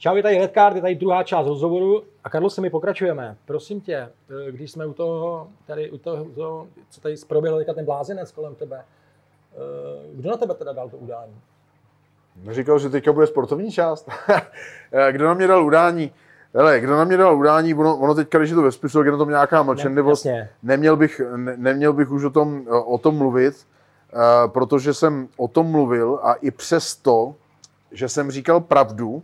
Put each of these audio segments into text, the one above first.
Čau, je tady Redcard, je tady druhá část rozhovoru a Karlo, se mi pokračujeme. Prosím tě, eh, když jsme u toho, tady u toho, u toho co tady proběhl teďka ten blázinec kolem tebe, eh, kdo na tebe teda dal to udání? Říkal, že teďka bude sportovní část. Eh, kdo na mě dal udání? Hele, kdo na mě dal udání, ono, ono teďka, když je to ve spisu, je na tom nějaká mlčenlivost, Ne, neměl bych, ne, neměl bych už o tom, o tom mluvit, protože jsem o tom mluvil a i přesto, že jsem říkal pravdu,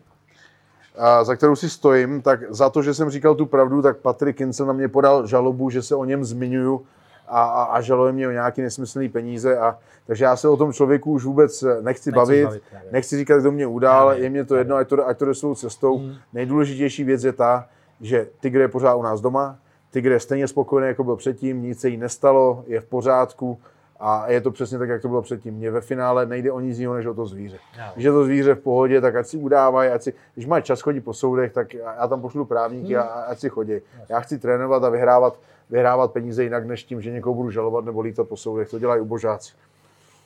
za kterou si stojím, tak za to, že jsem říkal tu pravdu, tak Patrick Kincel na mě podal žalobu, že se o něm zmiňuju a, a, a žaluje mě o nějaké nesmyslné peníze. A, takže já se o tom člověku už vůbec nechci, nechci bavit, bavit nechci říkat, kdo mě udál, je mě to jedno, ať to, ať to jde svou cestou. Hmm. Nejdůležitější věc je ta, že Tigr je pořád u nás doma, Tigr je stejně spokojený, jako byl předtím, nic se jí nestalo, je v pořádku a je to přesně tak, jak to bylo předtím. Mně ve finále nejde o nic jiného, než o to zvíře. No. Když je to zvíře v pohodě, tak ať si udávají, ať si, když mají čas chodit po soudech, tak já tam pošlu právníky hmm. a ať si chodí. Já chci trénovat a vyhrávat, vyhrávat peníze jinak, než tím, že někoho budu žalovat nebo lítat po soudech. To dělají ubožáci.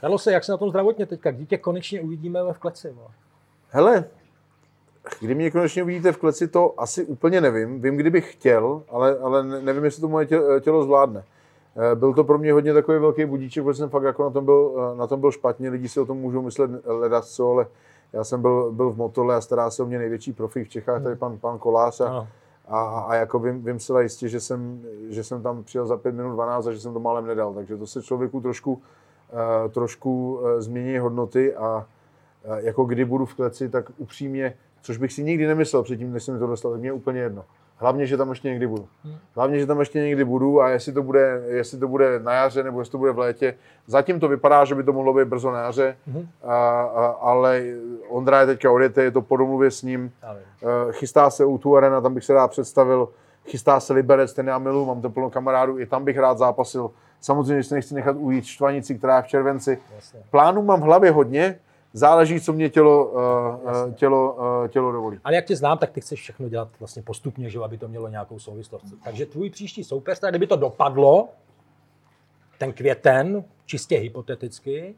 Karlose, jak se na tom zdravotně teďka? Kdy tě konečně uvidíme ve v kleci? Bo? Hele, kdy mě konečně uvidíte v kleci, to asi úplně nevím. Vím, kdybych chtěl, ale, ale nevím, jestli to moje tělo zvládne. Byl to pro mě hodně takový velký budíček, protože jsem fakt jako na tom byl, na tom byl špatně. Lidi si o tom můžou myslet ledat co, ale já jsem byl, byl v Motole a stará se o mě největší profík v Čechách, tady pan, pan Kolás. A, a, a, jako vím, vím zcela jistě, že jsem, že jsem tam přijel za 5 minut 12 a že jsem to málem nedal. Takže to se člověku trošku, trošku změní hodnoty a jako kdy budu v kleci, tak upřímně, což bych si nikdy nemyslel předtím, než jsem to dostal, tak mě je úplně jedno. Hlavně, že tam ještě někdy budu. Hlavně, že tam ještě někdy budu a jestli to bude, jestli to bude na jaře nebo jestli to bude v létě. Zatím to vypadá, že by to mohlo být brzo na jaře, mm-hmm. a, a, ale Ondra je teďka odjete, je to po domluvě s ním. Uh, chystá se u Arena, tam bych se rád představil. Chystá se Liberec, ten já milu, mám to plno kamarádů, i tam bych rád zápasil. Samozřejmě si nechci nechat ujít Štvanici, která je v červenci. Jasně. Plánů mám v hlavě hodně, záleží, co mě tělo, uh, tělo, uh, tělo dovolí. Ale jak tě znám, tak ty chceš všechno dělat vlastně postupně, že, aby to mělo nějakou souvislost. Takže tvůj příští soupeř, tak kdyby to dopadlo, ten květen, čistě hypoteticky,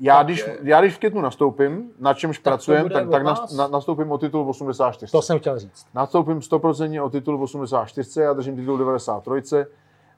já když, já když v květnu nastoupím, na čemž tak pracujem, tak, tak na, nastoupím o titul 84. To jsem chtěl říct. Nastoupím 100% o titul 84, já držím titul 93.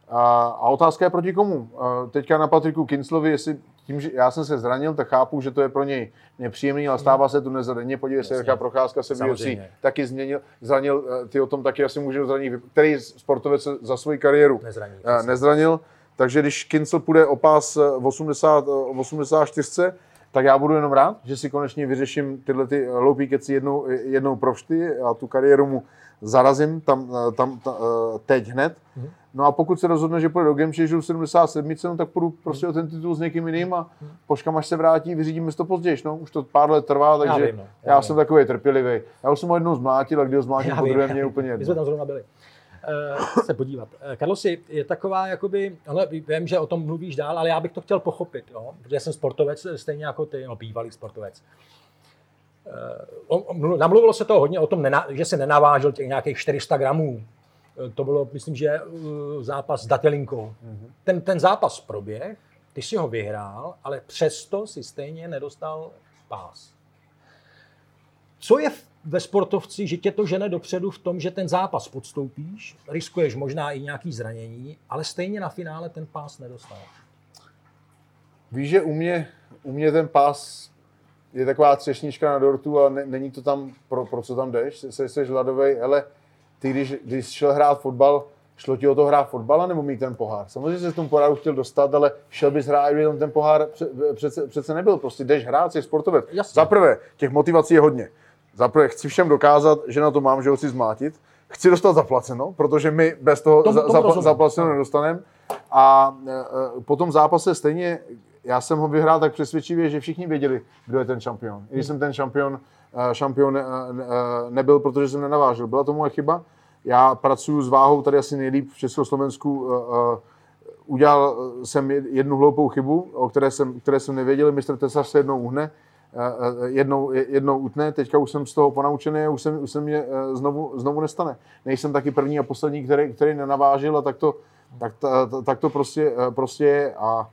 A, a otázka je proti komu. Teďka na Patriku Kinslovi, jestli tím, že já jsem se zranil, tak chápu, že to je pro něj nepříjemný, ale stává se to nezadenně. Podívej se, jaká procházka se v taky změnil, zranil, eh, ty o tom taky asi můžu zranit, který sportovec za svoji kariéru nezranil. Eh, nezranil. Takže když Kincel půjde o pás v 80, 84, tak já budu jenom rád, že si konečně vyřeším tyhle ty loupí keci jednou, jednou pro vždy a tu kariéru mu zarazím tam, eh, tam, tam teď hned. Mm-hmm. No a pokud se rozhodne, že půjde do Game Changeu 77, no, tak půjdu prostě o ten titul s někým jiným a počkám, až se vrátí, vyřídíme to později. No, už to pár let trvá, takže já, vím, no, já, já jsem takový trpělivý. Já už jsem ho jednou zmlátil a kdy ho zmlátil po druhé, mě je úplně jedno. My jsme tam zrovna byli. Uh, se podívat. Karlosi, je taková, jakoby, ale vím, že o tom mluvíš dál, ale já bych to chtěl pochopit, jo? protože jsem sportovec, stejně jako ty, no, bývalý sportovec. Uh, namluvilo se to hodně o tom, že se nenavážil těch nějakých 400 gramů to bylo, myslím, že uh, zápas s Datelinkou. Mm-hmm. Ten, ten zápas proběh, ty si ho vyhrál, ale přesto si stejně nedostal pás. Co je ve sportovci, že tě to žene dopředu v tom, že ten zápas podstoupíš, riskuješ možná i nějaký zranění, ale stejně na finále ten pás nedostal. Víš, že u mě, u mě ten pás je taková třešnička na dortu, ale ne, není to tam, pro, pro co tam jdeš, jsi, jsi hladovej, ale ty když, když šel hrát fotbal, šlo ti o to hrát fotbal nebo mít ten pohár? Samozřejmě jsi z tomu poháru chtěl dostat, ale šel bys hrát, kdyby ten pohár přece, přece nebyl. Prostě jdeš hrát, jsi sportovec. Za prvé, těch motivací je hodně. Za prvé, chci všem dokázat, že na to mám, že ho chci zmátit. Chci dostat zaplaceno, protože my bez toho tomu, tomu za, zaplaceno nedostaneme. A e, e, po tom zápase stejně, já jsem ho vyhrál tak přesvědčivě, že všichni věděli, kdo je ten šampion. I když jsem ten šampion, e, šampion e, e, nebyl, protože jsem nenavážil. Byla to moje chyba. Já pracuji s váhou tady asi nejlíp v Československu. Eh, eh, udělal jsem jednu hloupou chybu, o které jsem, které jsem nevěděl. Mistr Tesař se jednou uhne, eh, jednou, jednou utne. Teďka už jsem z toho ponaučený a už, jsem, už se mě znovu, znovu nestane. Nejsem taky první a poslední, který, který nenavážil a tak to, tak, tak to prostě, prostě je. A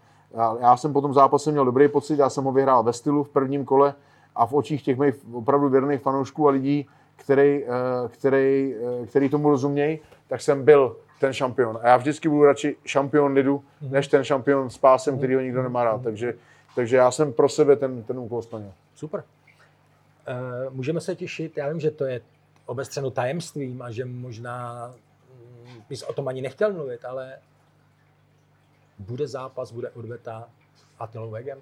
já jsem po tom zápase měl dobrý pocit, já jsem ho vyhrál ve stylu v prvním kole a v očích těch mých opravdu věrných fanoušků a lidí, který, eh, který, eh, který tomu rozumějí, tak jsem byl ten šampion. A já vždycky budu radši šampion lidu, než ten šampion s pásem, který ho nikdo nemá rád. Takže, takže já jsem pro sebe ten, ten úkol splnil. Super. E, můžeme se těšit, já vím, že to je obestřeno tajemstvím a že možná mm, bys o tom ani nechtěl mluvit, ale bude zápas, bude odveta Attilou Vegem?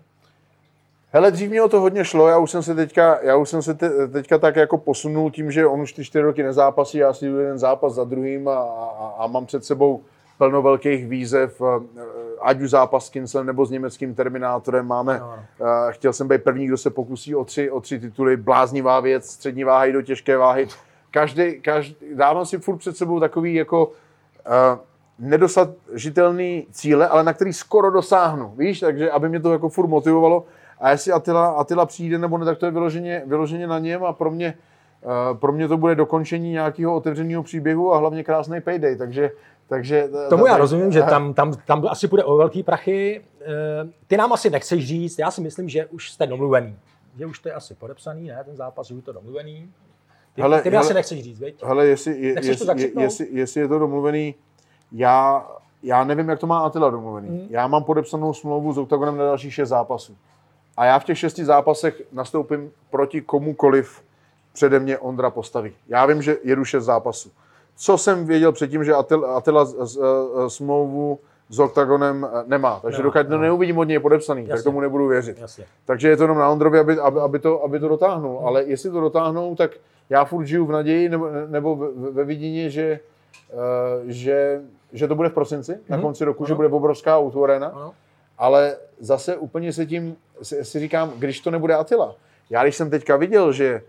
Hele, dřív mě o to hodně šlo, já už jsem se teďka, já už jsem se te, teďka tak jako posunul tím, že on už ty čtyři roky nezápasí, já si jdu jeden zápas za druhým a, a, a mám před sebou plno velkých výzev, eh, ať už zápas s Kinslem nebo s německým Terminátorem. Máme, no. chtěl jsem být první, kdo se pokusí o tři, o tři tituly, bláznivá věc, střední váhy do těžké váhy. Každý, každý, dávám si furt před sebou takový jako uh, nedosažitelný cíle, ale na který skoro dosáhnu, víš, takže aby mě to jako furt motivovalo. A jestli Attila, Attila přijde nebo ne, tak to je vyloženě, vyloženě na něm a pro mě, uh, pro mě to bude dokončení nějakého otevřeného příběhu a hlavně krásný payday, takže takže, Tomu já rozumím, že tam, tam, tam asi bude o velký prachy. Eh, ty nám asi nechceš říct, já si myslím, že už jste domluvený. Že už to je asi podepsaný, ne, ten zápas, že už to domluvený. Ty, hele, ty mi hele, asi nechceš říct, viď? Hele, jestli, je, jestli, je, jestli, jestli, je to domluvený, já, já nevím, jak to má Attila domluvený. Hmm. Já mám podepsanou smlouvu s Octagonem na další šest zápasů. A já v těch šesti zápasech nastoupím proti komukoliv přede mě Ondra postaví. Já vím, že jedu šest zápasů. Co jsem věděl předtím, že Attila, Attila smlouvu s Octagonem eh, nemá. Takže dokud to neuvidím od něj podepsaný, Jasně. tak tomu nebudu věřit. Jasně. Takže je to jenom na Ondrovi, aby, aby, aby, to, aby to dotáhnul. Hmm. Ale jestli to dotáhnou, tak já furt žiju v naději nebo, nebo ve, ve vidění, že, uh, že, že to bude v prosinci, hmm. na mhm. konci roku, ano. že bude obrovská autoarena. Ano. Ale zase úplně se tím, si, si říkám, když to nebude Attila. Já když jsem teďka viděl, že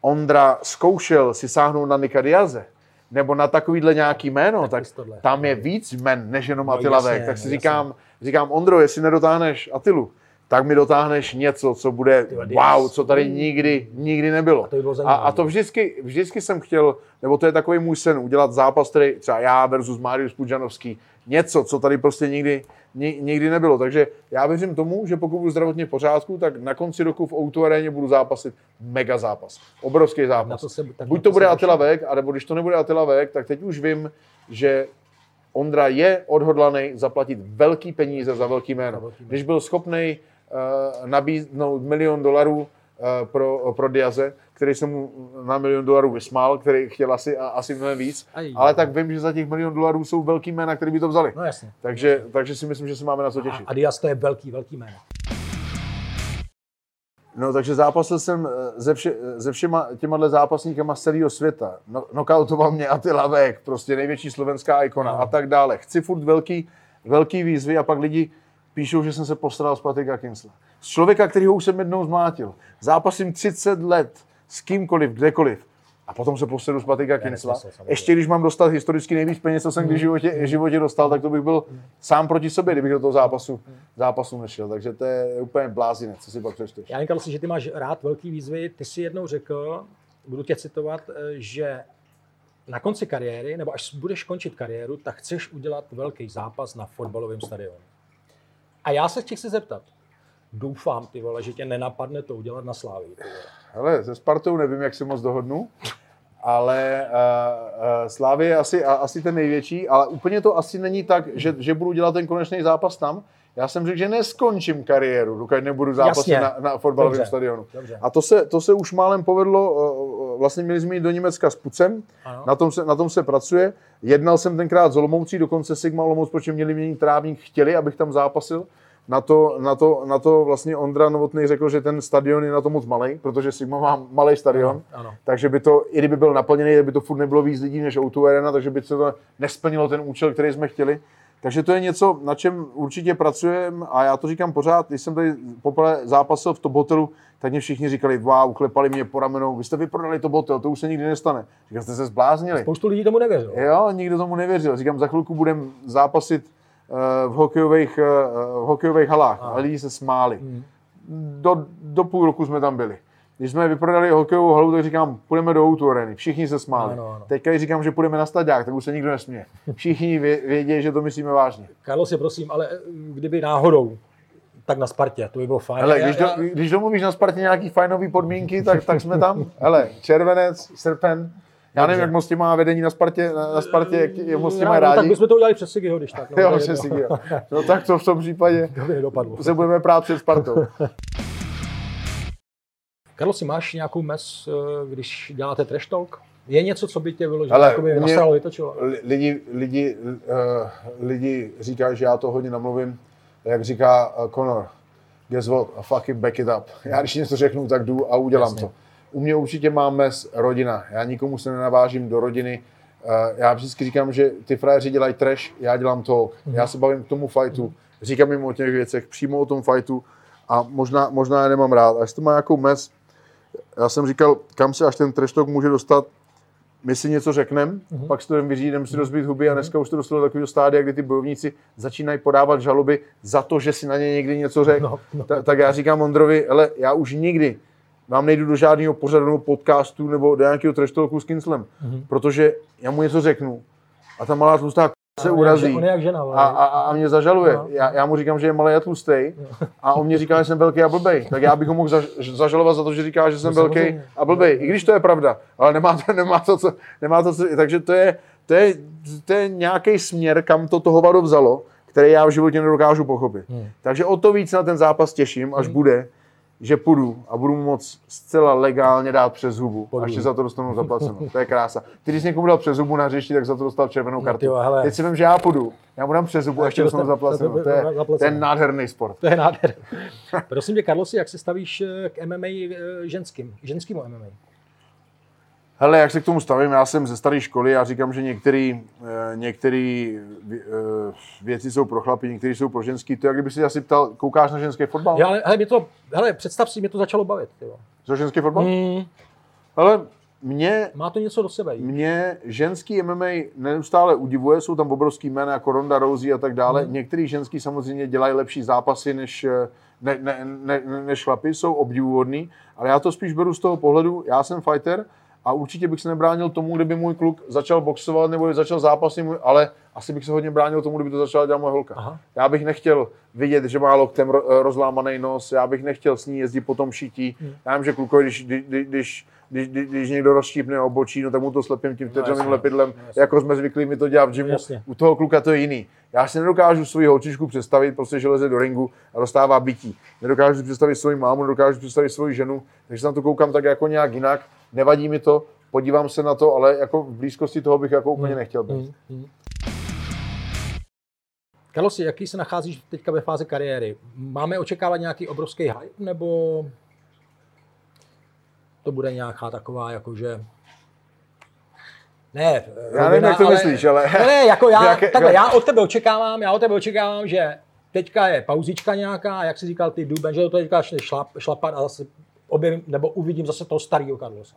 Ondra zkoušel si sáhnout na Nika Diaze, nebo na takovýhle nějaký jméno, tak, tak tam je víc jmen, než jenom no, Attila Vek. Tak si no, říkám, říkám, Ondro, jestli nedotáhneš Atilu, tak mi dotáhneš něco, co bude wow, co tady nikdy, nikdy nebylo. A to, by a, a to vždycky, vždycky jsem chtěl, nebo to je takový můj sen, udělat zápas, který třeba já versus Marius Pudžanovský, něco, co tady prostě nikdy, nikdy nebylo. Takže já věřím tomu, že pokud budu zdravotně v pořádku, tak na konci roku v Outu aréně budu zápasit mega zápas. Obrovský zápas. To se, Buď to bude Attila Vek, anebo když to nebude Attila Vek, tak teď už vím, že Ondra je odhodlaný zaplatit velký peníze za velký jméno. Když byl schopný nabídnout milion dolarů uh, pro, pro Diaze, který jsem mu na milion dolarů vysmál, který chtěl asi, asi mnohem víc, Aj, ale tak vím, že za těch milion dolarů jsou velký jména, který by to vzali. No jasně. Takže, jasně. takže si myslím, že se máme na co těšit. A, a Diaz to je velký, velký jméno. No, takže zápasil jsem eh, se, vše, se všema těma zápasníkama z celého světa. No, knockoutoval mě Attila Vek, prostě největší slovenská ikona no. a tak dále. Chci furt velký, velký výzvy a pak lidi píšou, že jsem se postaral z Patrika Kinsla. Z člověka, který ho už jsem jednou zmlátil. Zápasím 30 let s kýmkoliv, kdekoliv. A potom se posedu z Patrika Kinsla. Ještě když mám dostat historicky nejvíc peněz, co jsem kdy v životě, v životě dostal, tak to bych byl sám proti sobě, kdybych do toho zápasu, zápasu nešel. Takže to je úplně blázinec, co si pak přečteš. Já říkal si, že ty máš rád velký výzvy. Ty si jednou řekl, budu tě citovat, eh, že na konci kariéry, nebo až budeš končit kariéru, tak chceš udělat velký zápas na fotbalovém stadionu. A já se chci zeptat, doufám, ty vole, že tě nenapadne to udělat na Slávii. Hele, se Spartou nevím, jak se moc dohodnu, ale uh, uh, Slávy je asi, uh, asi ten největší, ale úplně to asi není tak, že, že budu dělat ten konečný zápas tam. Já jsem řekl, že neskončím kariéru, dokud nebudu zápasit na, na fotbalovém Dobře. stadionu. Dobře. A to se, to se už málem povedlo, uh, vlastně měli jsme jít do Německa s Pucem, na tom, se, na tom se pracuje. Jednal jsem tenkrát s Olomoucí, dokonce Sigma Olomouc, protože měli měnit trávník, chtěli, abych tam zápasil na to, na to, na to vlastně Ondra Novotný řekl, že ten stadion je na to moc malý, protože Sigma má malý stadion, ano, ano. takže by to, i kdyby byl naplněný, by to furt nebylo víc lidí než o Arena, takže by se to nesplnilo ten účel, který jsme chtěli. Takže to je něco, na čem určitě pracujeme a já to říkám pořád, když jsem tady poprvé zápasil v top hotelu, tak mě všichni říkali, wow, uklepali mě po ramenou, vy jste vyprodali to hotel, to už se nikdy nestane. Říkám, jste se zbláznili. Spoustu lidí tomu nevěřilo. Jo, nikdo tomu nevěřil. Říkám, za chvilku budeme zápasit v hokejových, eh, v hokejových halách a lidi se smáli. Hmm. Do, do půl roku jsme tam byli. Když jsme vyprodali hokejovou halu, tak říkám, půjdeme do Outu areny. Všichni se smáli. Ano, ano. Teďka, když říkám, že půjdeme na stadiák, tak už se nikdo nesměje. Všichni vědí, že to myslíme vážně. Karlo si prosím, ale eh, kdyby náhodou Tak na Spartě, to by bylo fajn. Hele, když, já- do, když domluvíš na Spartě nějaký fajnový podmínky, tak, tak jsme tam. Hele, červenec, srpen. Já nevím, Dobře. jak moc má vedení na Spartě, na, Spartě jak, jak moc No, mají no, tak rádi. bychom to udělali přes Sigiho, když tak. No, Jo, je jedno. jo. No tak to v tom případě To nedopadlo. se budeme prát před Spartou. Karlo, si máš nějakou mes, eh, když děláte trash talk? Je něco, co by tě Hele, jakoby mě- nasralo, vytočilo? Li- Lidi, lidi, uh, lidi říkají, že já to hodně namluvím, jak říká uh, Conor, guess what, I fucking back it up. Já když něco řeknu, tak jdu a udělám Jasně. to. U mě určitě mám mes rodina. Já nikomu se nenavážím do rodiny. Uh, já vždycky říkám, že ty frajeři dělají trash, já dělám to. Já se bavím k tomu fightu, říkám jim o těch věcech, přímo o tom fightu a možná, možná je nemám rád. A jestli to má nějakou mes, já jsem říkal, kam se až ten talk může dostat, my si něco řekneme, mm-hmm. pak si to jdem vyřídit, jdem si rozbít huby a dneska už to dostalo do takového stádia, kdy ty bojovníci začínají podávat žaloby za to, že si na ně někdy něco řekl. No, no. Ta, tak já říkám Ondrovi, ale já už nikdy vám nejdu do žádného pořadu nebo podcastu nebo do nějakého trash talku s Kinslem, mm-hmm. protože já mu něco řeknu a ta malá tlustá se On je urazí jak- On je jak žena. a, a, a mě zažaluje. No. Já, já mu říkám, že je malý a tlustej a on mě říká, že jsem velký a blbej. Tak já bych ho mohl zaž, zažalovat za to, že říká, že jsem No, velký a blbej. I když to je pravda, ale nemá to, nemá to, co, nemá to co, takže to je, to je, to je nějaký směr, kam to toho vado vzalo, který já v životě nedokážu pochopit. Hmm. Takže o to víc na ten zápas těším, až bude, že půjdu a budu mu moc zcela legálně dát přes hubu. Půjdu. A ještě za to dostanu zaplaceno. To je krása. Ty, když jsi někomu dal přes hubu na hřišti, tak za to dostal červenou kartu. No, ty jo, hele. Teď si vím, že já půjdu. Já mu dám přes hubu a ještě dostanu zaplaceno. To je, to je nádherný sport. To je nádher. Prosím tě, Karlosi, jak se stavíš eh, k MMA eh, ženským, ženskýmu MMA? Hele, jak se k tomu stavím, já jsem ze staré školy, já říkám, že některé některý vě- eh, věci jsou pro chlapy, některé jsou pro ženský. To je, jak kdyby si asi ptal, koukáš na ženský fotbal? Ale hele, mě to, hele, představ si, mě to začalo bavit. Ty jo. Za ženský fotbal? Mm, Ale mě, má to něco do sebe. mě ženský MMA neustále udivuje, jsou tam obrovský jména jako Ronda Rousey a tak dále. Mhm. Některý ženský samozřejmě dělají lepší zápasy než, eh, ne, ne, ne, než chlapy, jsou obdivuhodný, ale já to spíš beru z toho pohledu, já jsem fighter a určitě bych se nebránil tomu, kdyby můj kluk začal boxovat nebo začal zápasit, ale asi bych se hodně bránil tomu, kdyby to začala dělat moje holka. Aha. Já bych nechtěl vidět, že má loktem ro- rozlámaný nos, já bych nechtěl s ní jezdit po tom šití. Hmm. Já vím, že klukovi, když, když, když, když, když, někdo rozštípne obočí, no tak mu to slepím tím vteřovým jasně, lepidlem, no jasně. jako jsme zvyklí mi to dělat v gymu. Jasně. U toho kluka to je jiný. Já si nedokážu svoji holčičku představit, prostě, že leze do ringu a dostává bytí. Nedokážu si představit svoji mámu, nedokážu si představit svoji ženu, takže se na to koukám tak jako nějak jinak. Nevadí mi to, podívám se na to, ale jako v blízkosti toho bych jako úplně nechtěl být. Mm, mm. Karlosi, jaký se nacházíš teďka ve fázi kariéry? Máme očekávat nějaký obrovský hype, nebo to bude nějaká taková, jakože... Ne, Já nevím, jak to myslíš, ale- Ne, ne, jako já, Jaké- takhle, já od tebe očekávám, já od tebe očekávám, že teďka je pauzička nějaká, jak jsi říkal ty Duben, že to teďka šlap, šlapat a zase objevím, nebo uvidím zase toho starého Carlosa.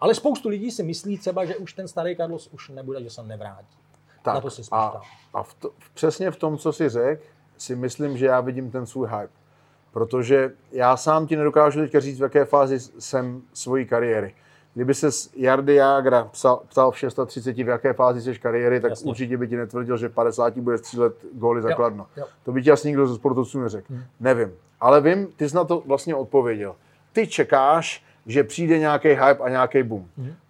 Ale spoustu lidí si myslí třeba, že už ten starý Carlos už nebude, že se nevrátí. Tak, Na to si a, a v to, přesně v tom, co si řekl, si myslím, že já vidím ten svůj hype. Protože já sám ti nedokážu teďka říct, v jaké fázi jsem svojí kariéry. Kdyby se Jardy Jagra psal, ptal v 630, v jaké fázi jsi kariéry, tak Jasně. určitě by ti netvrdil, že v 50 bude střílet góly za kladno. jo. To by ti asi nikdo ze sportovců neřekl. Hmm. Nevím. Ale vím, ty jsi na to vlastně odpověděl. Ty čekáš, že přijde nějaký hype a nějaký boom.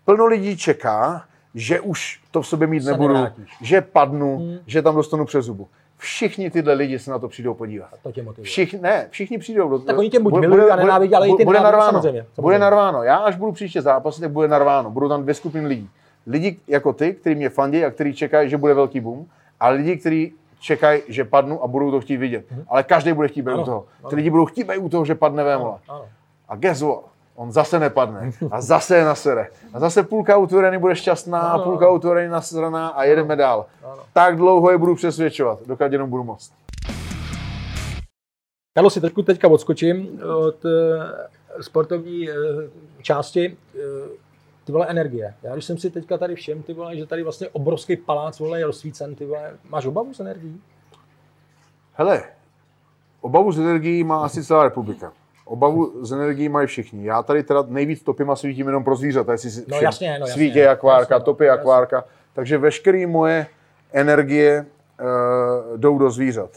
Plno lidí čeká, že už to v sobě mít Se nebudu, nevrátíš. že padnu, že tam dostanu přes zubu. Všichni tyhle lidi se na to přijdou podívat. To tě motivuje. Všichni, ne, všichni přijdou. do- Tak oni tě buď bude- milují a nenávidí, ale i bude- ty bude narváno. samozřejmě, samozřejmě. Bude narváno. Já až budu příště zápasit, tak bude narváno. Budou tam dvě skupiny lidí. Lidi jako ty, kteří mě fandí a kteří čekají, že bude velký boom, a lidi, kteří čekají, že padnu a budou to chtít vidět. Ale každý bude chtít být. Ano, u toho. ano. Ty lidi budou chtít být u toho, že padne Vémola. Ano. A guess what? On zase nepadne. A zase je nasere. A zase půlka autoreny bude šťastná, a Ano. půlka autoreny nasraná a jedeme dál. Ano. Tak dlouho je budu přesvědčovat, dokud jenom budu moct. Karlo, si trošku teďka odskočím od eh, sportovní eh, části. Eh, Ty vole energie. Já když jsem si teďka tady všem, ty vole, že tady vlastně obrovský palác vole, je rozsvícen, ty vole. Máš obavu s energií? Hele, obavu z energií má asi celá republika. Obavu z energií mají všichni. Já tady teda nejvíc topima svítím jenom pro zvířata. Jestli si No jasně, no jasně. Svítě akvárka, Jasně, topy jasně. akvárka. Takže veškeré moje energie uh, jdou do zvířat.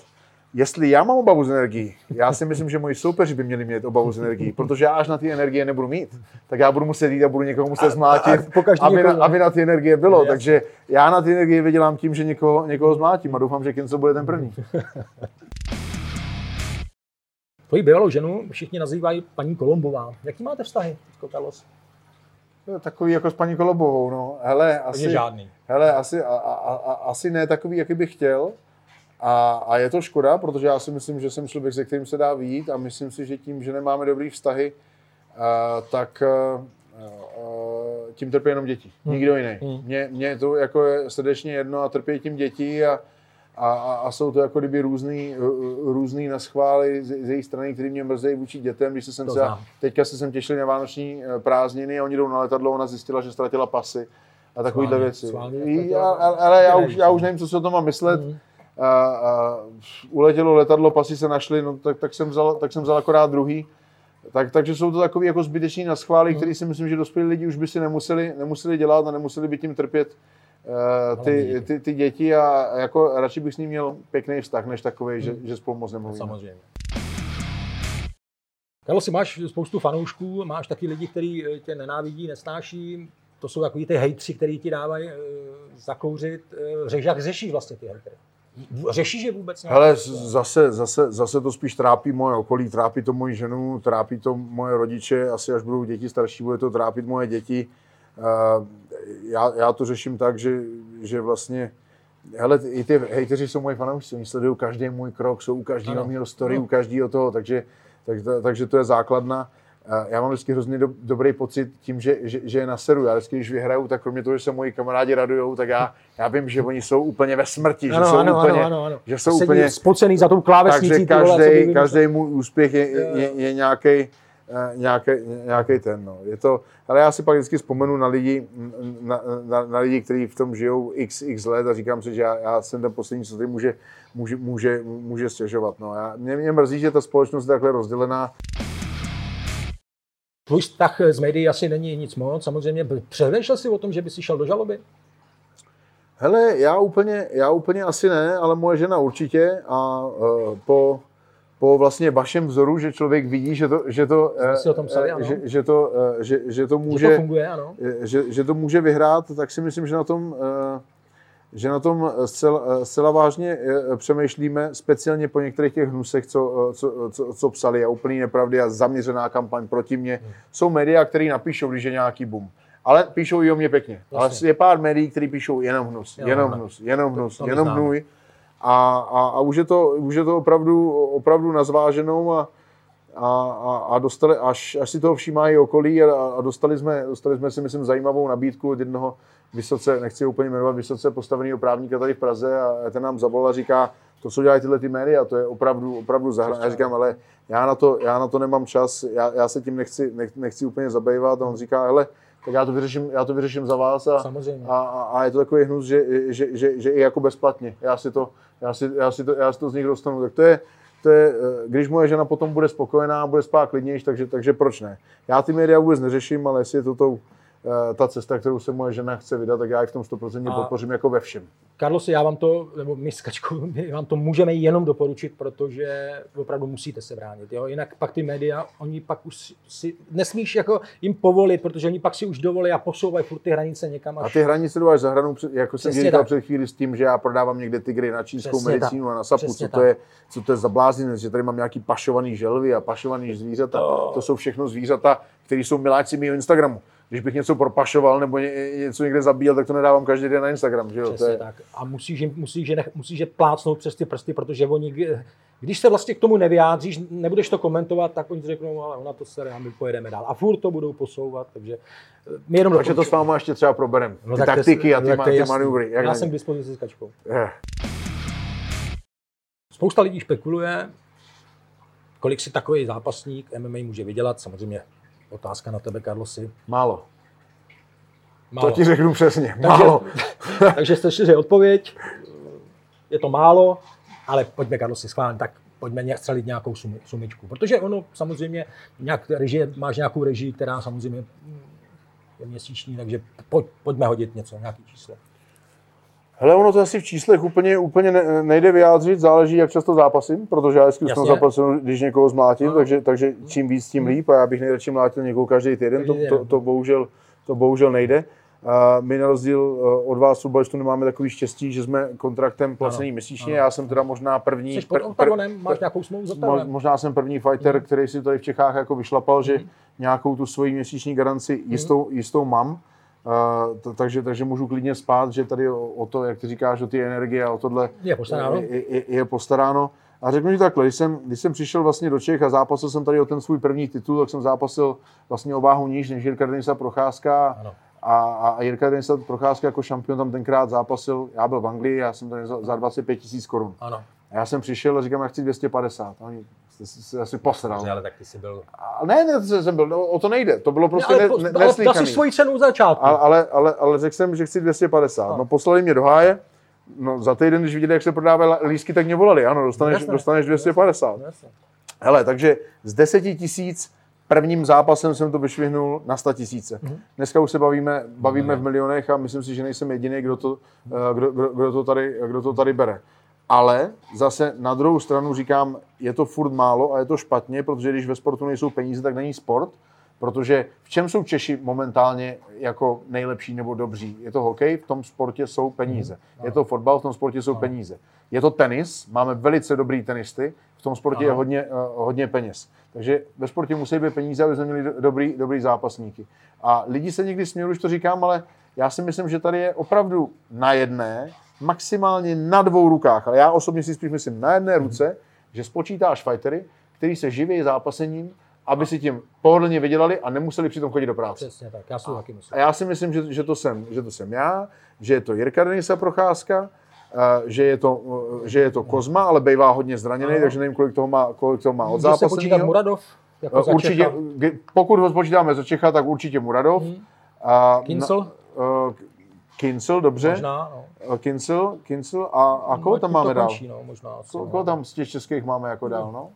jestli já mám obavu z energií, já si myslím, že moji soupeři by měli mít obavu z energií, protože já až na ty energie nebudu mít, tak já budu muset jít a budu někoho muset zmlátit, aby, na, aby na ty energie bylo. Jasně. Takže já na ty energie vydělám tím, že někoho, někoho zmlátím a doufám, že Kinco bude ten první. Tvoji bývalou ženu všichni nazývají paní Kolombová. Jaký máte vztahy, Carlos? Takový jako s paní Kolombovou, no. Hele, asi, žádný. Hele, asi, a, a, a, asi ne takový, jaký bych chtěl. A, a je to škoda, protože já si myslím, že jsem člověk, se kterým se dá vyjít a myslím si, že tím, že nemáme dobrý vztahy, uh, tak uh, uh, tím trpí jenom děti. Hmm. Nikdo jiný. Hmm. Mně, mně to jako je srdečně jedno a trpí tím děti a, a, a jsou to jako kdyby různý, různý naschvály z, z jejich strany, které mě mrzejí vůči dětem. Když jsem se, teďka se jsem těšil na vánoční prázdniny a oni jdou na letadlo, ona zjistila, že ztratila pasy a takovýhle věci. ale já už, já už nevím, co si o tom mám myslet. Hmm a, a uletělo letadlo, pasy se našly, no, tak, tak, jsem vzal, tak jsem vzal akorát druhý. Tak, takže jsou to takové jako zbyteční naschvály, hmm. které si myslím, že dospělí lidi už by si nemuseli, nemuseli dělat a nemuseli by tím trpět ty, ty, ty, děti a jako radši bych s ním měl pěkný vztah, než takový, hmm. že, že spolu moc nemluvíme. Samozřejmě. Karlo, si máš spoustu fanoušků, máš taky lidi, kteří eh, tě nenávidí, nesnáší. To jsou takový ty hejtři, kteří ti dávají uh, zakouřit. Uh, jak řešíš vlastně ty hejtry? Řešíš je vůbec nějak? Ale zase, zase, zase to spíš trápí moje okolí, trápí to moji ženu, trápí to moje rodiče, asi až budou děti starší, bude to trápit moje děti. Já, já to řeším tak, že, že vlastně Hele, i ty hejteři jsou moji fanoušci, oni sledují každý můj krok, jsou u každého mého story, u každého toho, takže, takže, takže to je základna já mám vždycky hrozně do, dobrý pocit tím, že, že, že je naseru. Já vždycky, když vyhraju, tak kromě toho, že se moji kamarádi radujou, tak já, já vím, že oni jsou úplně ve smrti, ano, že jsou ano, úplně, ano, ano. Že jsou úplně spocený za tou klávesnicí. Takže každý, každý můj úspěch je, je, je nějaký nějaký, nějaký ten. No. Je to, ale já si pak vždycky vzpomenu na lidi, na, na, na lidi, kteří v tom žijou x, x let a říkám si, že já, já jsem ten poslední, co tady může, může, může, může stěžovat. No. Já, mě, mě mrzí, že ta společnost je takhle rozdělená. Tvůj vztah s médií asi není nic moc. Samozřejmě přemýšlel jsi o tom, že by si šel do žaloby? Hele, já úplně, já úplně asi ne, ale moje žena určitě a uh, po, po vlastně vašem vzoru, že člověk vidí, že to, že to, o tom psali, že, že, to, že, že to může, že to funguje, ano. Že, že to může vyhrát, tak si myslím, že na tom uh, že na tom zcela, zcela vážně eh, přemýšlíme, speciálně po některých těch hnusech, co, co, co, co psali a úplný nepravdy a zaměřená kampaň proti mně. Hmm. Jsou média, které napíšou, když je nějaký boom. Ale píšou i o mě pěkně. Vlastně. Ale je pár médií, které píšou jenom hnus, jo, jenom hnus, jenom hnus, jenom hnůj. A, a, a už je to, už je to opravdu, opravdu nazváženou a, a, a, a dostali, až, až si toho všímají okolí a, a dostali, jsme, dostali jsme si, myslím, zajímavou nabídku od jednoho vysoce, nechci úplně jmenovat, vysoce postaveného právníka tady v Praze a ten nám zavolal a říká, to, co dělají tyhle ty média, to je opravdu, opravdu zahra. Já říkám, ale já na to, já na to nemám čas, já, já se tím nechci, nech, nechci úplně zabývat. A on říká, hele, tak já to vyřeším, já to vyřeším za vás a, a, a, je to takový hnus, že, že, že, že, i jako bezplatně. Já si to, já si, já si to, já si to z nich dostanu. Tak to je, to je, eh, když moje žena potom bude spokojená, bude spát klidnější, takže, takže proč ne? Já ty média vůbec neřeším, ale jestli je to tou ta cesta, kterou se moje žena chce vydat, tak já ji v tom 100% a podpořím jako ve všem. Carlos, já vám to, nebo my s Kačkou, my vám to můžeme jenom doporučit, protože opravdu musíte se bránit. Jo? Jinak pak ty média, oni pak už si, nesmíš jako jim povolit, protože oni pak si už dovolí a posouvají furt ty hranice někam až... A ty hranice jdou až za hranu, jako jsem říkal před chvíli s tím, že já prodávám někde tygry na čínskou Přesně medicínu tak. a na sapu, co to, je, co to je za blázinec, že tady mám nějaký pašovaný želvy a pašovaný zvířata. To, to jsou všechno zvířata, které jsou miláci mého Instagramu když bych něco propašoval nebo ně, něco někde zabíjel, tak to nedávám každý den na Instagram. Že jo? to je... tak. A musíš, musíš, musíš je plácnout přes ty prsty, protože oni, když se vlastně k tomu nevyjádříš, nebudeš to komentovat, tak oni řeknou, ale ona to se a my pojedeme dál. A furt to budou posouvat, takže eh, my jenom Takže to s váma ještě třeba proberem. No, ty taktiky a ty, no, ty manuvry. Já jsem k dispozici s kačkou. Je. Spousta lidí špekuluje, kolik si takový zápasník MMA může vydělat. Samozřejmě Otázka na tebe, Karlosi. Málo. málo. To ti řeknu přesně. Málo. Takže, takže jste šli odpověď. Je to málo, ale pojďme, Karlosi, schválně, tak pojďme střelit nějakou sum, sumičku. Protože ono samozřejmě, nějak, režie, máš nějakou režii, která samozřejmě je měsíční, takže pojď, pojďme hodit něco, nějaký číslo. Hele, ono to asi v číslech úplně, úplně ne, nejde vyjádřit, záleží, jak často zápasím, protože já vždycky jsem zápasil, když někoho zmlátím, no. takže, takže čím víc, tím líp a já bych nejradši mlátil někoho každý týden, to, to, to, bohužel, to bohužel nejde. A my na rozdíl eh, od vás fotbalistů nemáme takový štěstí, že jsme kontraktem placený ano, měsíčně. Ano. Já jsem teda možná první... Jsi pod Octagonem, máš nějakou smlouvu za Možná jsem první fighter, hmm. který si tady v Čechách jako vyšlapal, že hmm. nějakou tu svoji měsíční garanci jistou, hmm. jistou mám. Uh, takže, takže můžu klidně spát, že tady o, o to, jak ty říkáš, o ty energie a o tohle je postaráno. Je, je, je postaráno. A řeknu ti takhle, když jsem, když jsem přišel vlastně do Čech a zápasil jsem tady o ten svůj první titul, tak jsem zápasil vlastně o váhu níž než Jirka Denisa Procházka. Ano. A, a Jirka Denisa Procházka jako šampion tam tenkrát zápasil, já byl v Anglii, já jsem tam za, za 25 tisíc korun. Ano. A já jsem přišel a říkám, já chci 250. A oni se asi posral. Dobře, ale tak ty jsi byl... A ne, ne, jsem byl, no, o to nejde. To bylo prostě ne, ne, ne, ale si svoji cenu začátku. Ale, ale, ale, ale řekl jsem, že chci 250. No. no poslali mě do háje, no za týden, když viděli, jak se prodávají lísky, tak mě volali, ano, dostaneš, jasne, dostaneš 250. Jasne. Hele, takže z 10 tisíc prvním zápasem jsem to vyšvihnul na 100 tisíce. Mm-hmm. Dneska už se bavíme, bavíme v milionech a myslím si, že nejsem jediný, kdo to, eh, kdo, kdo, kdo to, tady, kdo to tady bere. Ale zase na druhou stranu říkám, je to furt málo a je to špatně, protože když ve sportu nejsou peníze, tak není sport. Protože v čem jsou Češi momentálně jako nejlepší nebo dobří? Je to hokej, v tom sportě jsou peníze. Je to fotbal, v tom sportě jsou peníze. Je to tenis, máme velice dobrý tenisty, v tom sportě je hodně, uh, hodně peněz. Takže ve sportě musí být peníze, aby jsme měli dobrý, dobrý zápasníky. A lidi se někdy smějí, už to říkám, ale já si myslím, že tady je opravdu na jedné maximálně na dvou rukách, ale já osobně si spíš myslím na jedné ruce, že spočítáš fightery, který se živí zápasením, aby si tím pohodlně vydělali a nemuseli přitom chodit do práce. Přesně tak, já si taky myslím. A já si myslím, že, že, to jsem, že to jsem já, že je to Jirka Denisa Procházka, že je, to, že je to Kozma, ale bývá hodně zraněný, takže nevím, kolik toho má, kolik toho má od zápasení. Muradov? Jako určitě, pokud ho spočítáme za Čecha, tak určitě Muradov. Hmm. A, Kincel? uh, Kincel, dobře. Možná, no. Kincel, Kincel a, a koho no, tam máme dál? no, možná, Ko, koho tam z těch českých máme jako dál, no?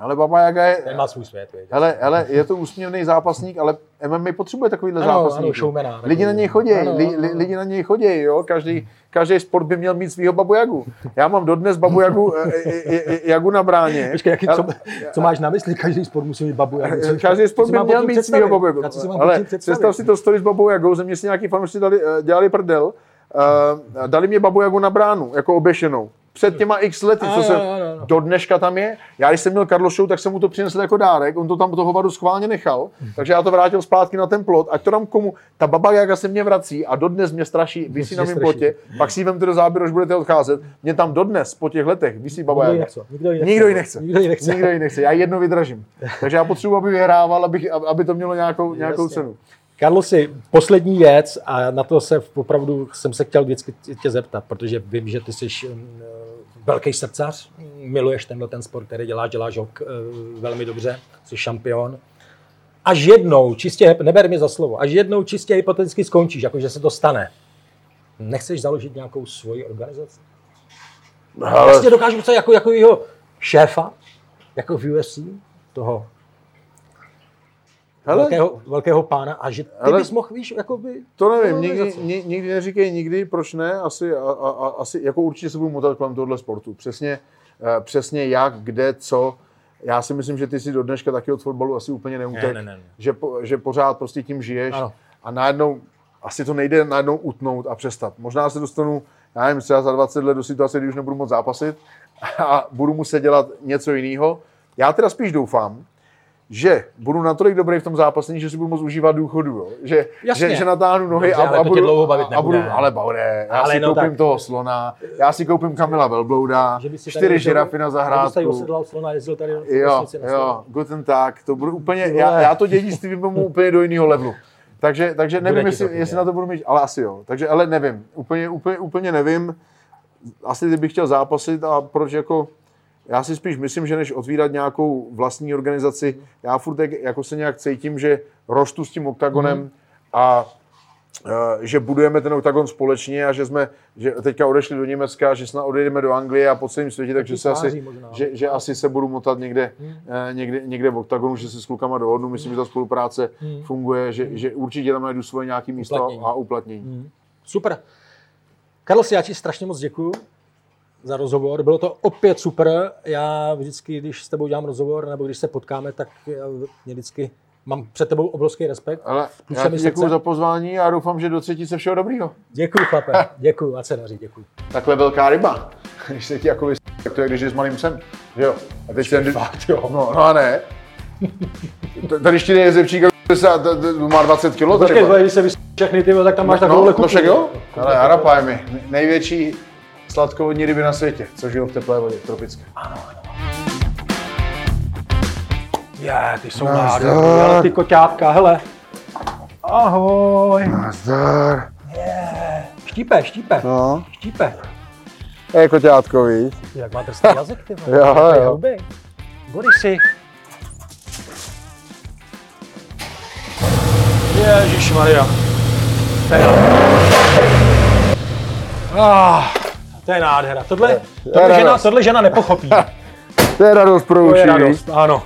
Ale Baba Jaga je... Ten má svůj svět, hele, hele, je to úsměvný zápasník, ale MMA potřebuje takovýhle ano, zápasník. Ano, lidi na něj chodí, ano, li, li, lidi na něj chodí, jo, každý, každý sport by měl mít svého Babu Jagu. Já mám dodnes Babu Jagu, e, e, e, Jagu na bráně. Počkej, jaký, co, co, máš na mysli? Každý sport musí mít Babu Jagu. Každý sport by měl mít svého Babu Jagu. Ale představ si to story s Babou Jagou, ze mě si nějaký fanoušci dělali prdel, uh, dali mě Babu Jagu na bránu, jako oběšenou před těma x lety, co se do dneška tam je. Já když jsem měl Karlošou, tak jsem mu to přinesl jako dárek, on to tam toho hovadu schválně nechal, takže já to vrátil zpátky na ten plot, ať to tam komu, ta baba jaga se mě vrací a dodnes mě straší, vysí na mém plotě, pak si ji vemte do záběru, až budete odcházet. Mě tam dodnes po těch letech vysí baba jaga. Nikdo ji nechce. Nikdo ji nechce. Nikdo ji nechce. Nikdo ji nechce. Já jedno vydražím. Takže já potřebuji, aby vyhrával, aby, aby to mělo nějakou, nějakou cenu. Karlosi, poslední věc a na to se opravdu jsem se chtěl vždycky tě zeptat, protože vím, že ty jsi mm, velký srdcař, miluješ tenhle ten sport, který děláš, děláš ho eh, velmi dobře, jsi šampion. Až jednou, čistě, neber mi za slovo, až jednou čistě hypoteticky skončíš, jakože se to stane, nechceš založit nějakou svoji organizaci? Ale... Vlastně dokážu se jako, jako jeho šéfa, jako v UFC, toho Hele, velkého, velkého pána a že ty hele, bys mohl, víš, jako by... To nevím, nikdy, ni, nikdy neříkej nikdy, proč ne, asi, a, a, asi jako určitě se budu motat kolem tohohle sportu. Přesně, uh, přesně jak, kde, co. Já si myslím, že ty si do dneška taky od fotbalu asi úplně neutek, ne, ne, ne, ne. Že, že pořád prostě tím žiješ ano. a najednou asi to nejde najednou utnout a přestat. Možná se dostanu, já nevím, třeba za 20 let do situace, kdy už nebudu moc zápasit a budu muset dělat něco jiného. Já teda spíš doufám, že budu natolik dobrý v tom zápasení, že si budu moct užívat důchodu, jo? Že, že, že natáhnu nohy Dobře, a, a, budu, dlouho bavit a, budu, ale bude, já ale si no koupím tak, toho slona, já si koupím Kamila Velblouda, čtyři žirafy na zahrádku. Že osedlal slona, jezdil tady jo, jo, guten tak, to budu úplně, já, já to dědictví vyberu úplně do jiného levelu. Takže, takže nevím, jestli, jestli na to budu mít, ale asi jo. Takže, ale nevím, úplně, úplně, úplně nevím. Asi kdybych chtěl zápasit a proč jako já si spíš myslím, že než otvírat nějakou vlastní organizaci, já furt jako se nějak cítím, že rostu s tím oktagonem mm. a uh, že budujeme ten oktagon společně a že jsme že teďka odešli do Německa, že snad odejdeme do Anglie a po celém světě, takže se asi, možná, že, že asi se budu motat někde, hmm. někde, někde v oktagonu, že se s klukama dohodnu. Myslím, že ta spolupráce hmm. funguje, že, že určitě tam najdu svoje nějaké místo uplatnění. a uplatnění. Hmm. Super. Karl, já ti strašně moc děkuju za rozhovor. Bylo to opět super. Já vždycky, když s tebou dělám rozhovor, nebo když se potkáme, tak mě vždycky mám před tebou obrovský respekt. Ale já ti děkuji za pozvání a doufám, že do třetice všeho dobrýho. Děkuji, chlape. Děkuji, a se daří, děkuji. Takhle velká ryba. Když se ti jako vys... tak to je, když je s malým psem. Že jo? A teď ten... Fakt, jo. No, no a ne. Tady ještě je se- má 20 kg. Počkej, když se vys... všechny ty, tak tam máš takovou no, no však jo. Ale harapaj mi. Největší sladkovodní ryby na světě, co žijou v teplé vodě, tropické. Je, ty jsou ale ty koťátka, hele. Ahoj. Nazdar. Štípe, štípe, No, štípe. je koťátko, víš? Jak má drsný jazyk, ty vole. Jo, je jo. hubý. Borisy. Ježíš Maria. To je nádhera. Ah, to je. Tohle, tohle, žena, tohle žena nepochopí. To je radost pro To je radost, ano.